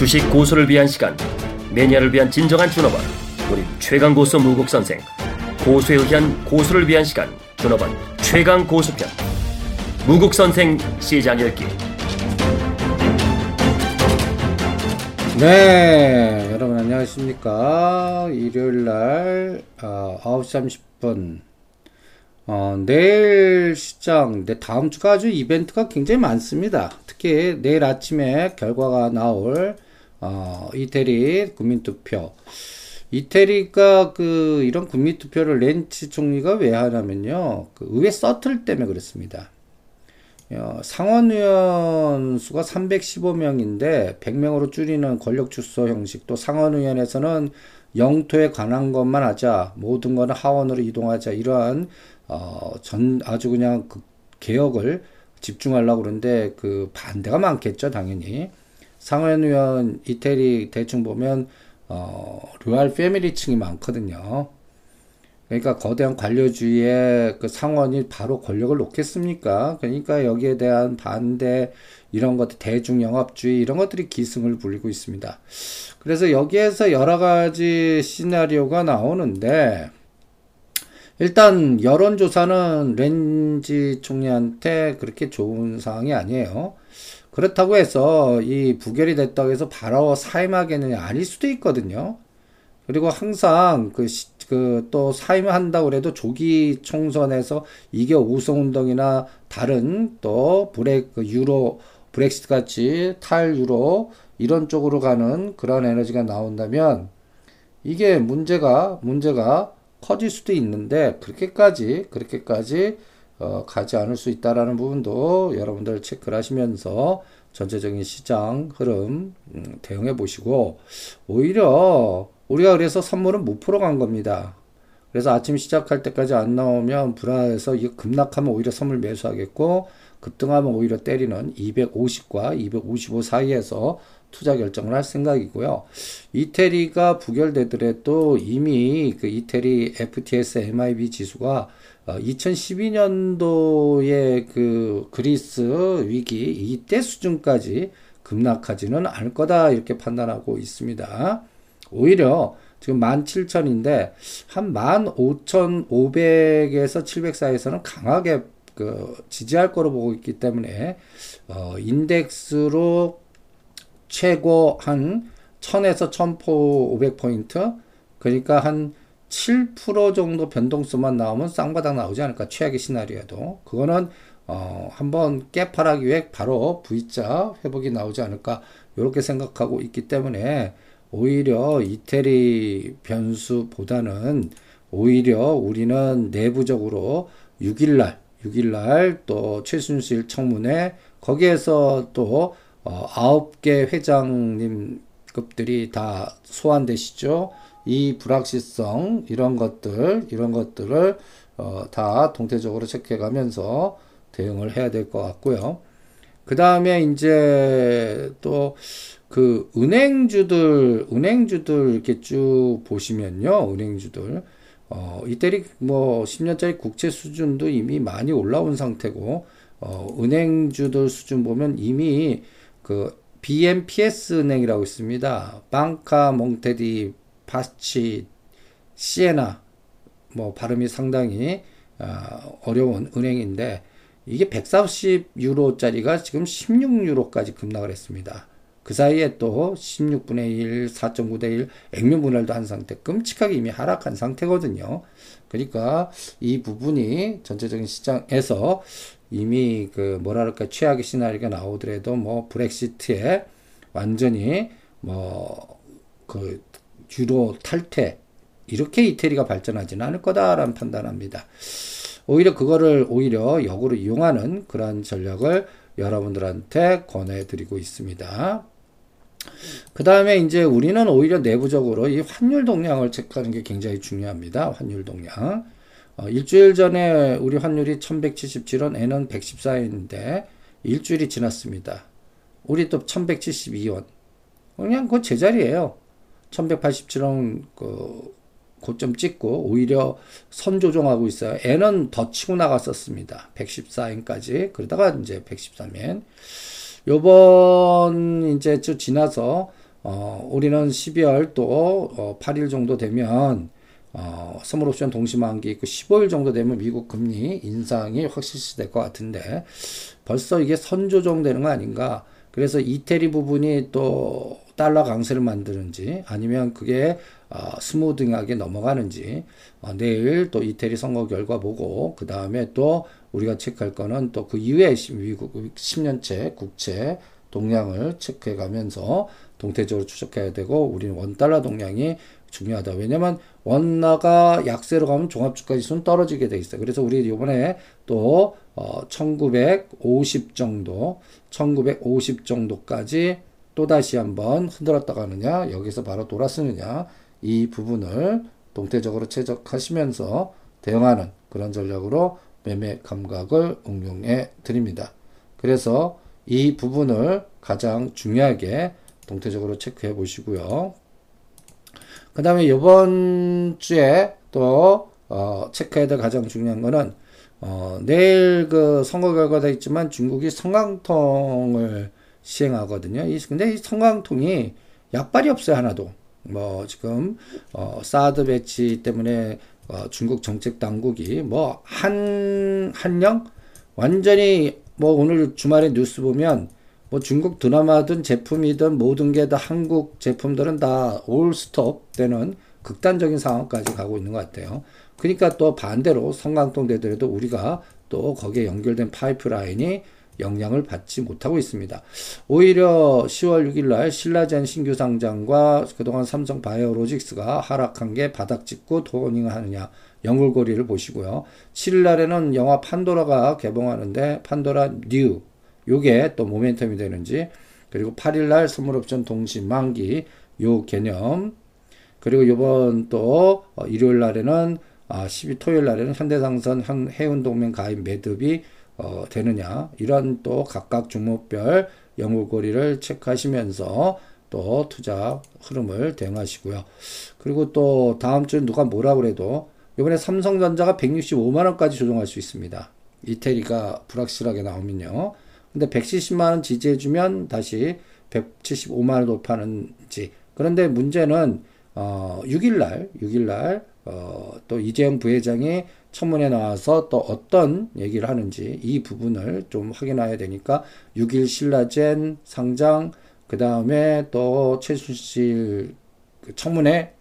주식 고수를 위한 시간 매니아를 위한 진정한 준업원 우리 최강 고수 무국 선생 고수에 의한 고수를 위한 시간 준업원 최강 고수편 무국 선생 시장 열기 네, 여러분 안녕하십니까. 일요일 날, 어, 9시 30분. 어, 내일 시장, 내 다음 주가 아주 이벤트가 굉장히 많습니다. 특히 내일 아침에 결과가 나올, 어, 이태리 국민투표. 이태리가 그, 이런 국민투표를 렌치 총리가 왜 하냐면요. 그 의회 서틀 때문에 그렇습니다. 어, 상원 의원 수가 315명인데 100명으로 줄이는 권력 축소 형식 또 상원 의원에서는 영토에 관한 것만 하자 모든 거는 하원으로 이동하자 이러한 어, 전 아주 그냥 그 개혁을 집중하려고 그러는데 그 반대가 많겠죠 당연히 상원의원 이태리 대충 보면 어, 로얄 패밀리층이 많거든요. 그러니까 거대한 관료주의의 그 상원이 바로 권력을 놓겠습니까? 그러니까 여기에 대한 반대 이런 것들 대중영합주의 이런 것들이 기승을 부리고 있습니다. 그래서 여기에서 여러 가지 시나리오가 나오는데 일단 여론조사는 렌지 총리한테 그렇게 좋은 상황이 아니에요. 그렇다고 해서 이 부결이 됐다고 해서 바로 사임하겠느냐 아닐 수도 있거든요. 그리고 항상 그, 그, 또 사임을 한다고 그래도 조기 총선에서 이게 우성운동이나 다른 또 브렉, 그 유로, 브렉시트 같이 탈유로 이런 쪽으로 가는 그런 에너지가 나온다면 이게 문제가, 문제가 커질 수도 있는데 그렇게까지, 그렇게까지 어, 가지 않을 수 있다라는 부분도 여러분들 체크를 하시면서 전체적인 시장 흐름 음, 대응해 보시고 오히려 우리가 그래서 선물은 무프로 간 겁니다. 그래서 아침 시작할 때까지 안 나오면 불안해서 이거 급락하면 오히려 선물 매수하겠고 급등하면 오히려 때리는 250과 255 사이에서 투자 결정을 할 생각이고요. 이태리가 부결되더라도 이미 그 이태리 FTS MIB 지수가 2012년도의 어, 그 그리스 위기 이때 수준까지 급락하지는 않을 거다 이렇게 판단하고 있습니다. 오히려 지금 17,000인데 한 15,500에서 700 사이에서는 강하게 그 지지할 거로 보고 있기 때문에 어 인덱스로 최고 한 1000에서 1500포인트 그러니까 한 7% 정도 변동수만 나오면 쌍바닥 나오지 않을까 최악의 시나리오도. 그거는 어 한번 깨파락 이후에 바로 V자 회복이 나오지 않을까 이렇게 생각하고 있기 때문에 오히려 이태리 변수보다는 오히려 우리는 내부적으로 6일날, 6일날 또 최순실 청문회 거기에서 또 어, 9개 회장님급들이 다 소환되시죠. 이 불확실성 이런 것들 이런 것들을 어, 다 동태적으로 체크해 가면서 대응을 해야 될 것 같고요. 그 다음에 이제 또 그 은행주들 은행주들 이렇게 쭉 보시면요 은행주들 어 이태리 뭐 10년짜리 국채 수준도 이미 많이 올라온 상태고 어 은행주들 수준 보면 이미 그 BMPS 은행이라고 있습니다. 방카 몽테디 파치 시에나 뭐 발음이 상당히 어, 어려운 은행인데 이게 140 유로짜리가 지금 16유로까지 급락을 했습니다. 그 사이에 또 16분의 1, 4.9대 1 액면 분할도 한 상태, 끔찍하게 이미 하락한 상태거든요. 그러니까 이 부분이 전체적인 시장에서 이미 그 뭐랄까 최악의 시나리오가 나오더라도 뭐 브렉시트에 완전히 뭐 그 주로 탈퇴 이렇게 이태리가 발전하지는 않을 거다라는 판단합니다. 오히려 그거를 오히려 역으로 이용하는 그러한 전략을 여러분들한테 권해드리고 있습니다. 그 다음에 이제 우리는 오히려 내부적으로 이 환율 동향을 체크하는 게 굉장히 중요합니다. 환율 동향. 어, 일주일 전에 우리 환율이 1177원, N은 114원인데 일주일이 지났습니다. 우리 또 1172원. 그냥 그 제자리에요. 1187원 그 고점 찍고 오히려 선 조정하고 있어요. N은 더 치고 나갔었습니다. 114엔까지. 그러다가 이제 113엔. 요번 이제 좀 지나서 어, 우리는 12월 또 어, 8일 정도 되면 어, 선물옵션 동시만기 있고 15일 정도 되면 미국 금리 인상이 확실시 될 것 같은데 벌써 이게 선조정되는 거 아닌가? 그래서 이태리 부분이 또 달러 강세를 만드는지 아니면 그게 어, 스무딩하게 넘어가는지 어, 내일 또 이태리 선거 결과 보고 그 다음에 또 우리가 체크할 거는 또 그 이후에 미국 10년째 국채 동향을 체크해 가면서 동태적으로 추적해야 되고 우리는 원달러 동향이 중요하다. 왜냐면 원화가 약세로 가면 종합주가 지수는 떨어지게 돼 있어요. 그래서 우리 이번에 또 어, 1950 정도, 1950 정도까지 또 다시 한번 흔들었다 가느냐, 여기서 바로 돌아서느냐, 이 부분을 동태적으로 최적하시면서 대응하는 그런 전략으로 매매 감각을 응용해 드립니다. 그래서 이 부분을 가장 중요하게 동태적으로 체크해 보시고요. 그 다음에 이번 주에 또 어, 체크해야 될 가장 중요한 거는 어, 내일 그 선거 결과도 있지만 중국이 성강통을 시행하거든요. 이, 근데 이 성강통이 약발이 없어요 하나도. 뭐 지금 어, 사드 배치 때문에 어, 중국 정책 당국이 뭐 한 한령 완전히 뭐 오늘 주말에 뉴스 보면 뭐 중국 드라마든 제품이든 모든 게 다 한국 제품들은 다 올 스톱 되는 극단적인 상황까지 가고 있는 것 같아요. 그러니까 또 반대로 성강동 되더라도 우리가 또 거기에 연결된 파이프라인이 영향을 받지 못하고 있습니다. 오히려 10월 6일 날 신라젠 신규 상장과 그동안 삼성 바이오로직스가 하락한 게 바닥 찍고 토닝을 하느냐 연결고리를 보시고요. 7일 날에는 영화 판도라가 개봉하는데 판도라 뉴 요게 또 모멘텀이 되는지 그리고 8일 날 선물옵션 동시 만기 요 개념 그리고 요번 또 어, 일요일 날에는 아 12 토요일 날에는 현대상선 현 해운동맹 가입 매듭이 어, 되느냐 이런 또 각각 종목별 연구거리를 체크하시면서 또 투자 흐름을 대응하시고요. 그리고 또 다음 주에 누가 뭐라 그래도 이번에 삼성전자가 165만 원까지 조정할 수 있습니다. 이태리가 불확실하게 나오면요. 근데 170만 원 지지해주면 다시 175만 원 돌파하는지. 그런데 문제는 어, 6일날, 6일날 어, 또 이재용 부회장이 청문회 나와서 또 어떤 얘기를 하는지 이 부분을 좀 확인해야 되니까 6일 신라젠 상장 그 다음에 또 최순실 그 청문회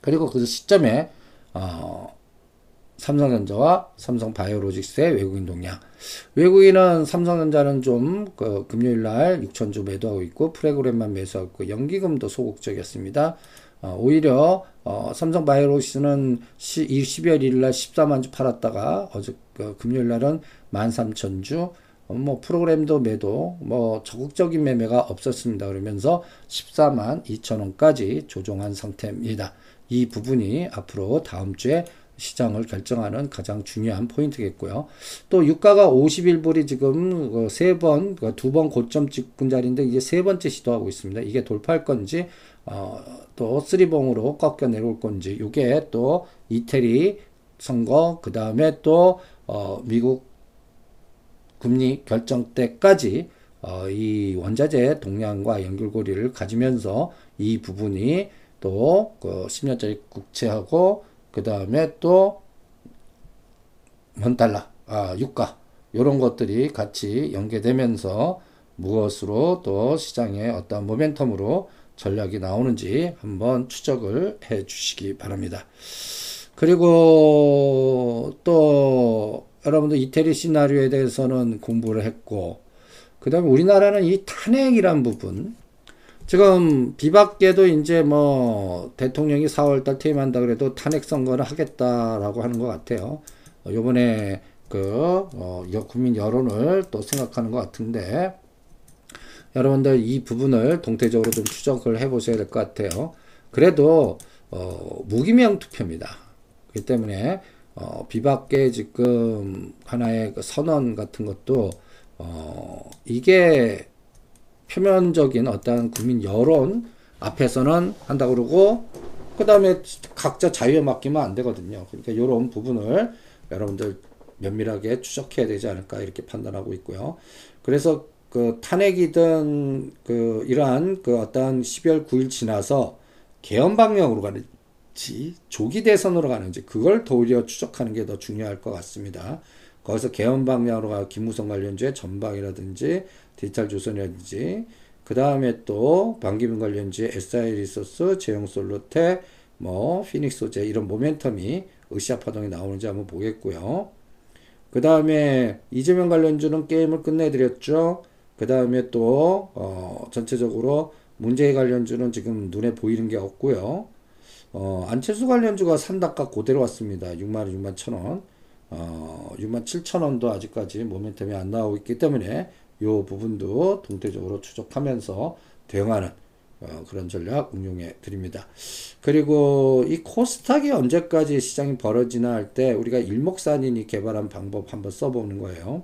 그리고 그 시점에 어, 삼성전자와 삼성바이오로직스의 외국인 동향. 외국인은 삼성전자는 좀 그 금요일 날 6천주 매도하고 있고 프로그램만 매수하고 있고 연기금도 소극적이었습니다. 어, 오히려 어, 삼성 바이오로직스는 시, 12월 1일 날 14만 주 팔았다가 어제 그 금요일 날은 13,000주 어, 뭐 프로그램도 매도 뭐 적극적인 매매가 없었습니다. 그러면서 14만 2천 원까지 조정한 상태입니다. 이 부분이 앞으로 다음 주에 시장을 결정하는 가장 중요한 포인트겠고요. 또 유가가 51불이 지금 그세 번, 그 두번 고점 찍은 자리인데 이제 세 번째 시도하고 있습니다. 이게 돌파할 건지, 어, 또 쓰리봉으로 꺾여 내려올 건지, 이게 또 이태리 선거, 그 다음에 또, 어, 미국 금리 결정 때까지 어, 이 원자재 동량과 연결고리를 가지면서 이 부분이 또 그 10년짜리 국채하고 그 다음에 또 원달러, 아, 유가 이런 것들이 같이 연계되면서 무엇으로 또 시장에 어떤 모멘텀으로 전략이 나오는지 한번 추적을 해 주시기 바랍니다. 그리고 또 여러분들 이태리 시나리오에 대해서는 공부를 했고 그 다음에 우리나라는 이 탄핵이란 부분 지금 비박계도 이제 뭐 대통령이 4월달 퇴임한다 그래도 탄핵 선거를 하겠다라고 하는 것 같아요. 어, 요번에 그 어, 국민 여론을 또 생각하는 것 같은데 여러분들 이 부분을 동태적으로 좀 추적을 해 보셔야 될 것 같아요. 그래도 어, 무기명 투표입니다. 그렇기 때문에 어, 비박계 지금 하나의 그 선언 같은 것도 어, 이게 표면적인 어떤 국민 여론 앞에서는 한다 그러고 그 다음에 각자 자유에 맡기면 안 되거든요. 그러니까 이런 부분을 여러분들 면밀하게 추적해야 되지 않을까 이렇게 판단하고 있고요. 그래서 그 탄핵이든 그 이러한 그 어떤 12월 9일 지나서 개헌 방향으로 가는지 조기 대선으로 가는지 그걸 도리어 추적하는 게 더 중요할 것 같습니다. 거기서 개헌 방향으로 가 김무성 관련주의 전방이라든지 디지털 조선이라든지 그 다음에 또 반기문 관련주의 SI 리소스, 재영 솔루텍, 뭐 피닉스 소재 이런 모멘텀이 으쌰 파동이 나오는지 한번 보겠고요. 그 다음에 이재명 관련주는 게임을 끝내드렸죠. 그 다음에 또 어, 전체적으로 문재인 관련주는 지금 눈에 보이는 게 없고요. 어, 안철수 관련주가 산다가 고대로 왔습니다. 6만 6만 천 원. 어, 6만 7천 원도 아직까지 모멘텀이 안 나오고 있기 때문에 이 부분도 동태적으로 추적하면서 대응하는 어, 그런 전략 응용해 드립니다. 그리고 이 코스닥이 언제까지 시장이 벌어지나 할 때 우리가 일목산인이 개발한 방법 한번 써보는 거예요.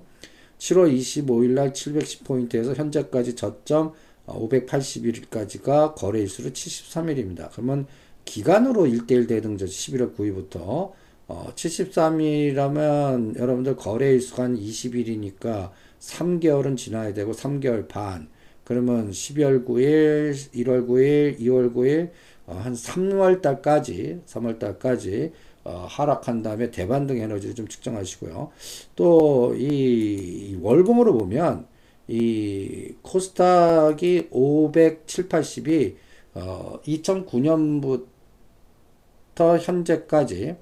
7월 25일 날 710포인트에서 현재까지 저점 581일까지가 거래일수로 73일입니다. 그러면 기간으로 1대1 대등전 11월 9일부터 어, 73일이라면 여러분들 거래일수가 한 20일이니까 3개월은 지나야 되고 3개월 반 그러면 12월 9일, 1월 9일, 2월 9일 어, 한 3월 달까지 3월 달까지 어, 하락한 다음에 대반등 에너지를 좀 측정하시고요. 또 이 월봉으로 보면 이 코스닥이 507, 80이 어, 2009년부터 현재까지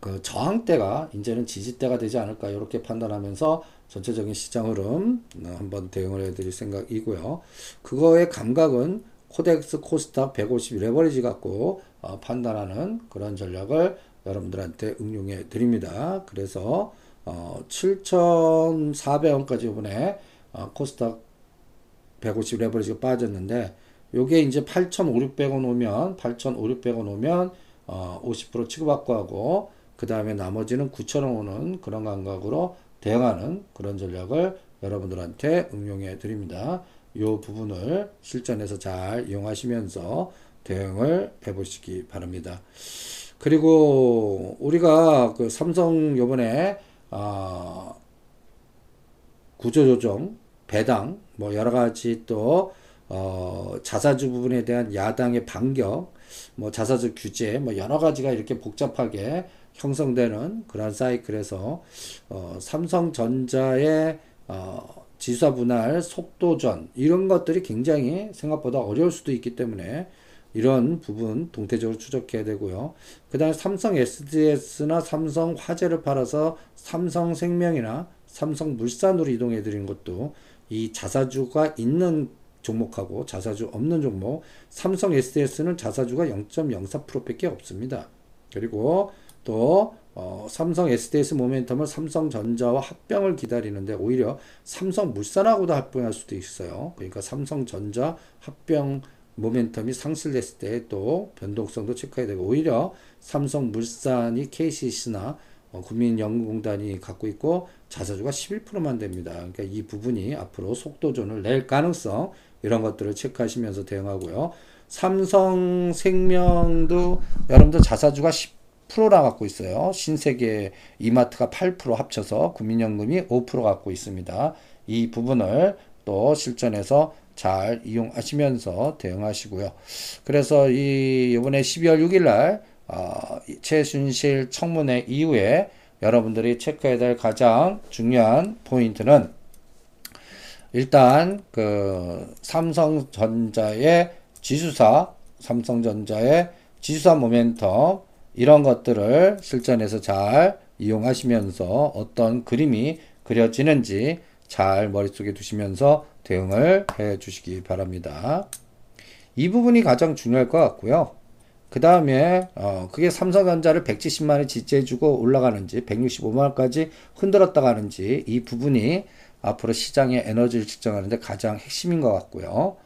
그 저항대가 이제는 지지대가 되지 않을까 이렇게 판단하면서 전체적인 시장 흐름 한번 대응을 해드릴 생각이고요. 그거의 감각은 코덱스 코스닥 150 레버리지 갖고 어, 판단하는 그런 전략을 여러분들한테 응용해 드립니다. 그래서 어, 7,400원까지 이번에 어, 코스닥 150 레버리지가 빠졌는데 요게 이제 8,500원 오면 8,500원 오면 어, 50% 치고받고 하고 그 다음에 나머지는 9,000원 오는 그런 감각으로 대응하는 그런 전략을 여러분들한테 응용해 드립니다. 이 부분을 실전에서 잘 이용하시면서 대응을 해보시기 바랍니다. 그리고 우리가 그 삼성 요번에 아 구조조정, 배당, 뭐 여러 가지 또 어, 자사주 부분에 대한 야당의 반격, 뭐 자사주 규제, 뭐 여러 가지가 이렇게 복잡하게 형성되는 그런 사이클에서 어, 삼성전자의 어, 지수화 분할 속도전 이런 것들이 굉장히 생각보다 어려울 수도 있기 때문에 이런 부분 동태적으로 추적해야 되고요. 그 다음에 삼성 SDS나 삼성 화재를 팔아서 삼성 생명이나 삼성 물산으로 이동해 드리는 것도 이 자사주가 있는 종목하고 자사주 없는 종목 삼성 SDS는 자사주가 0.04%밖에 없습니다. 그리고 또 어, 삼성 SDS 모멘텀을 삼성전자와 합병을 기다리는데 오히려 삼성물산하고도 합병할 수도 있어요. 그러니까 삼성전자 합병 모멘텀이 상실됐을 때 또 변동성도 체크해야 되고 오히려 삼성물산이 KCC나 어, 국민연금공단이 갖고 있고 자사주가 11%만 됩니다. 그러니까 이 부분이 앞으로 속도전을 낼 가능성 이런 것들을 체크하시면서 대응하고요. 삼성생명도 여러분들 자사주가 10%나 갖고 있어요. 신세계 이마트가 8% 합쳐서 국민연금이 5% 갖고 있습니다. 이 부분을 또 실전에서 잘 이용하시면서 대응하시고요. 그래서 이 이번에 12월 6일 날 어, 최순실 청문회 이후에 여러분들이 체크해야 될 가장 중요한 포인트는 일단 그 삼성전자의 지수사, 삼성전자의 지수사 모멘텀 이런 것들을 실전에서 잘 이용하시면서 어떤 그림이 그려지는지 잘 머릿속에 두시면서 대응을 해 주시기 바랍니다. 이 부분이 가장 중요할 것 같고요. 그 다음에 어 그게 삼성전자를 170만원 지지해주고 올라가는지 165만원까지 흔들었다 가는지 이 부분이 앞으로 시장의 에너지를 측정하는데 가장 핵심인 것 같고요.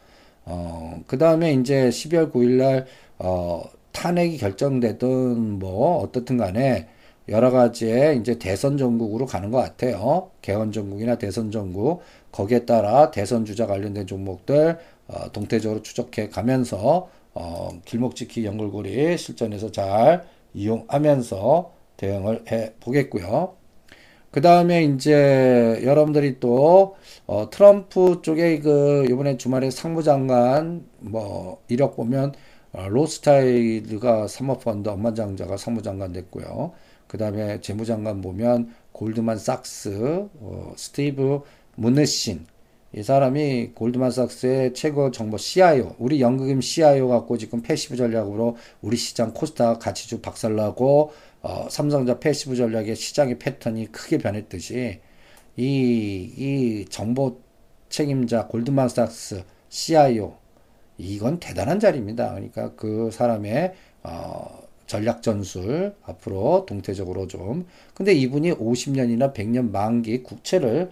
어 그 다음에 이제 12월 9일날 어 탄핵이 결정되든 뭐 어떻든 간에 여러 가지의 이제 대선 전국으로 가는 것 같아요. 개헌 전국이나 대선 전국 거기에 따라 대선 주자 관련된 종목들 어, 동태적으로 추적해 가면서 어, 길목지키 연골고리 실전에서 잘 이용하면서 대응을 해 보겠고요. 그 다음에 이제 여러분들이 또 어, 트럼프 쪽에 그 이번에 주말에 상무장관 뭐 이력 보면 어, 로스타일드가 사모펀드 엄마장자가 사무장관 됐고요. 그 다음에 재무장관 보면 골드만 삭스, 어, 스티브 무네신 이 사람이 골드만삭스의 최고 정보 CIO, 우리 연극임 CIO 갖고 지금 패시브 전략으로 우리 시장 코스닥 가치주 박살나고 어, 삼성자 패시브 전략의 시장의 패턴이 크게 변했듯이 이, 이 정보 책임자 골드만삭스 CIO 이건 대단한 자리입니다. 그러니까 그 사람의 어, 전략 전술 앞으로 동태적으로 좀 근데 이분이 50년이나 100년 만기 국채를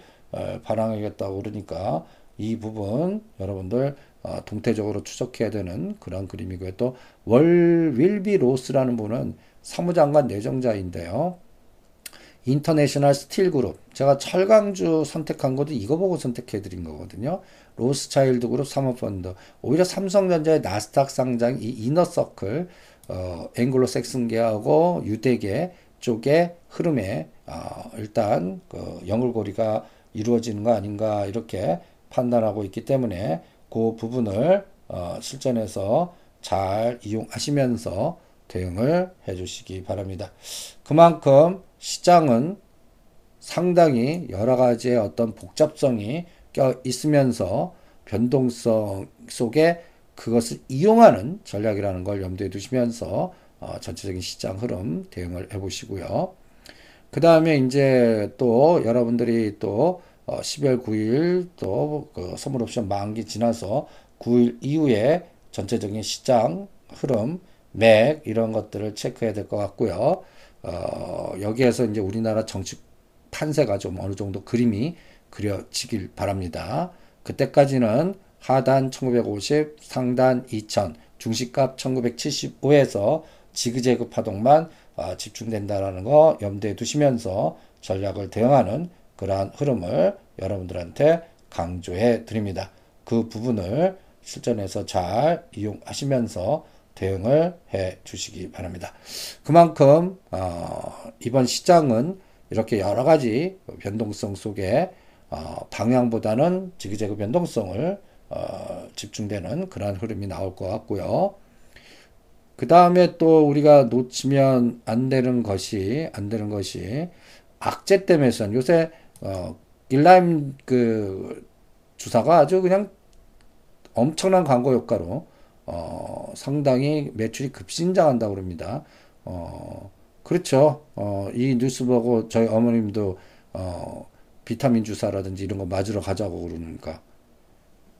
발행하겠다고 그러니까 이 부분 여러분들 어, 동태적으로 추적해야 되는 그런 그림이고요. 또 월 윌비 로스라는 분은 사무장관 내정자인데요. 인터내셔널 스틸 그룹. 제가 철강주 선택한 것도 이거 보고 선택해 드린 거거든요. 로스차일드 그룹 사모펀드. 오히려 삼성전자의 나스닥 상장 이 inner circle 어, 앵글로 색슨계하고 유대계 쪽의 흐름에 어, 일단 그 연결고리가 이루어지는 거 아닌가 이렇게 판단하고 있기 때문에 그 부분을 어, 실전에서 잘 이용하시면서 대응을 해 주시기 바랍니다. 그만큼 시장은 상당히 여러 가지의 어떤 복잡성이 껴 있으면서 변동성 속에 그것을 이용하는 전략이라는 걸 염두에 두시면서 어, 전체적인 시장 흐름 대응을 해 보시고요. 그 다음에 이제 또 여러분들이 또 어, 12월 9일 또 그 선물 옵션 만기 지나서 9일 이후에 전체적인 시장 흐름, 맥 이런 것들을 체크해야 될 것 같고요. 어, 여기에서 이제 우리나라 정치 판세가 좀 어느 정도 그림이 그려지길 바랍니다. 그때까지는 하단 1950, 상단 2000, 중시값 1975에서 지그재그 파동만 어, 집중된다라는 거 염두에 두시면서 전략을 대응하는 그러한 흐름을 여러분들한테 강조해 드립니다. 그 부분을 실전에서 잘 이용하시면서 대응을 해 주시기 바랍니다. 그만큼 어, 이번 시장은 이렇게 여러 가지 변동성 속에 어, 방향보다는 지그재그 변동성을 어, 집중되는 그러한 흐름이 나올 것 같고요. 그 다음에 또 우리가 놓치면 안 되는 것이 안 되는 것이 악재 때문에선 요새 어, 일라임 그 주사가 아주 그냥 엄청난 광고 효과로 어, 상당히 매출이 급신장한다고 그럽니다. 어, 그렇죠. 어, 이 뉴스 보고 저희 어머님도 어, 비타민 주사라든지 이런 거 맞으러 가자고 그러니까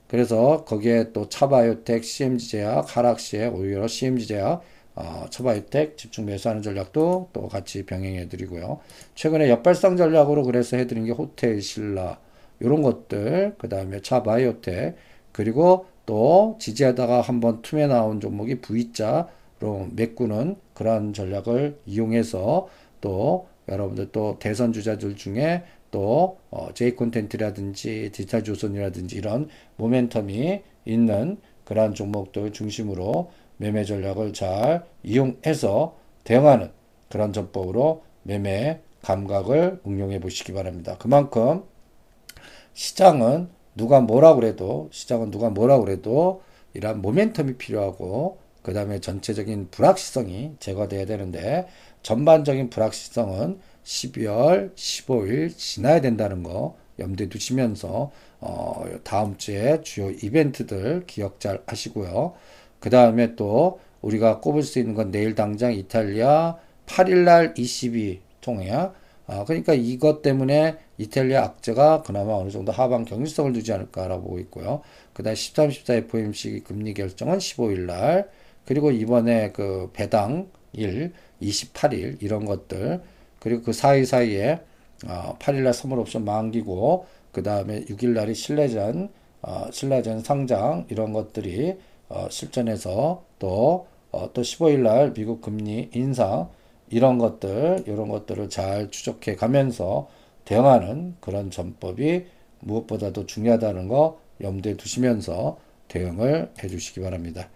그래서 거기에 또 차바이오텍, CMG 제약, 하락 시에 오히려 CMG 제약, 어, 차바이오텍 집중 매수하는 전략도 또 같이 병행해 드리고요. 최근에 역발상 전략으로 그래서 해드린 게 호텔 신라 이런 것들, 그 다음에 차바이오텍 그리고 또 지지하다가 한번 틈에 나온 종목이 V자로 메꾸는 그러한 전략을 이용해서 또 여러분들 또 대선 주자들 중에 또 어, J 콘텐츠라든지 디지털 조선이라든지 이런 모멘텀이 있는 그러한 종목들 중심으로 매매 전략을 잘 이용해서 대응하는 그런 전법으로 매매 감각을 응용해 보시기 바랍니다. 그만큼 시장은 누가 뭐라 그래도 시장은 누가 뭐라 그래도 이러한 모멘텀이 필요하고 그 다음에 전체적인 불확실성이 제거돼야 되는데 전반적인 불확실성은 12월 15일 지나야 된다는 거 염두에 두시면서 어, 다음 주에 주요 이벤트들 기억 잘 하시고요. 그 다음에 또 우리가 꼽을 수 있는 건 내일 당장 이탈리아 8일날 ECB 통해야 아, 그러니까 이것 때문에 이탈리아 악재가 그나마 어느 정도 하방 경일성을 두지 않을까라고 보고 있고요. 그 다음 13, 14 FOMC 금리 결정은 15일 날, 그리고 이번에 그 배당 일, 28일, 이런 것들, 그리고 그 사이사이에 어, 8일날 선물 옵션 만기고 그 다음에 6일날이 신뢰전 어, 신뢰전 상장 이런 것들이 어, 실전에서 또 어, 또 15일날 미국 금리 인상 이런 것들 이런 것들을 잘 추적해 가면서 대응하는 그런 전법이 무엇보다도 중요하다는 거 염두에 두시면서 대응을 해 주시기 바랍니다.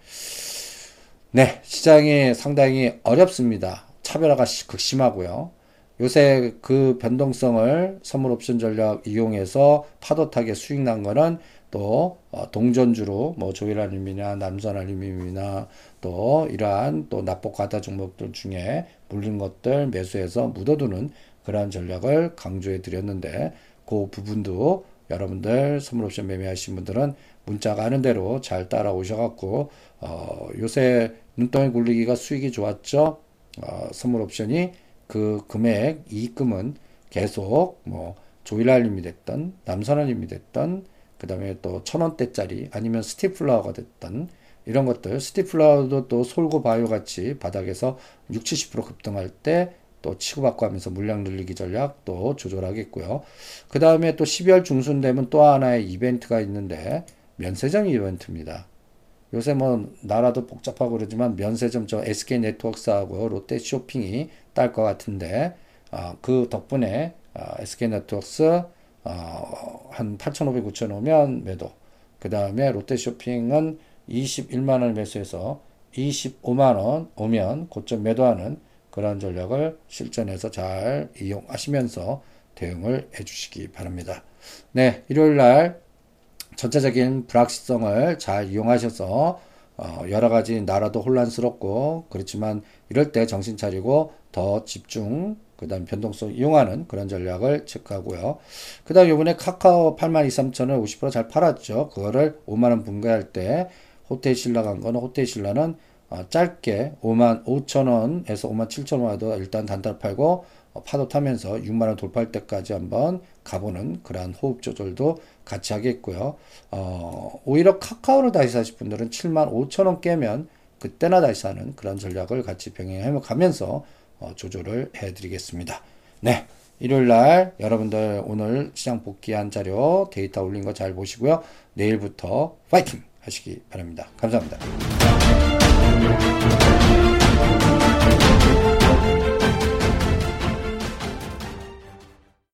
네, 시장이 상당히 어렵습니다. 차별화가 극심하고요. 요새 그 변동성을 선물 옵션 전략 이용해서 파도 타게 수익 난 거는 또 어, 동전주로 뭐 조일알림이나 남선알림이나 또 이러한 또 납복 과다 종목들 중에 물린 것들 매수해서 묻어두는 그러한 전략을 강조해 드렸는데 그 부분도 여러분들 선물 옵션 매매하신 분들은 문자가 하는 대로 잘 따라오셔갖고 어, 요새 눈덩이 굴리기가 수익이 좋았죠. 어, 선물 옵션이 그 금액 이익금은 계속 뭐 조일알림이 됐던 남선알림이 됐던 그 다음에 또 천원대짜리 아니면 스티플라워가 됐던 이런 것들 스티플라워도 또 솔고 바이오 같이 바닥에서 60, 70% 급등할 때 또 치고받고 하면서 물량 늘리기 전략 또 조절하겠고요. 그 다음에 또 12월 중순 되면 또 하나의 이벤트가 있는데 면세점 이벤트입니다. 요새 뭐 나라도 복잡하고 그러지만 면세점 저 SK 네트워크스하고 롯데 쇼핑이 딸 것 같은데 어, 그 덕분에 어, SK 네트워크스 어, 한 8,500, 9,000 오면 매도. 그 다음에 롯데 쇼핑은 21만 원을 매수해서 25만 원 오면 고점 매도하는 그런 전략을 실전에서 잘 이용하시면서 대응을 해주시기 바랍니다. 네, 일요일 날 전체적인 불확실성을 잘 이용하셔서 어, 여러 가지 나라도 혼란스럽고 그렇지만 이럴 때 정신 차리고 더 집중 그 다음 변동성 이용하는 그런 전략을 체크하고요. 그 다음 이번에 카카오 8만 2, 3천을 50%잘 팔았죠. 그거를 5만 원 분배할 때 호텔 신라 간 거는 호텔 신라는 어, 짧게 5만 5천원에서 5만 7천원에도 일단 단타를 팔고 어, 파도 타면서 6만원 돌파할 때까지 한번 가보는 그러한 호흡 조절도 같이 하겠고요. 어, 오히려 카카오를 다시 사실 분들은 7만 5천원 깨면 그때나 다시 사는 그런 전략을 같이 병행해 가면서 어, 조절을 해드리겠습니다. 네. 일요일 날 여러분들 오늘 시장 복귀한 자료 데이터 올린 거 잘 보시고요. 내일부터 파이팅 하시기 바랍니다. 감사합니다. Thank you.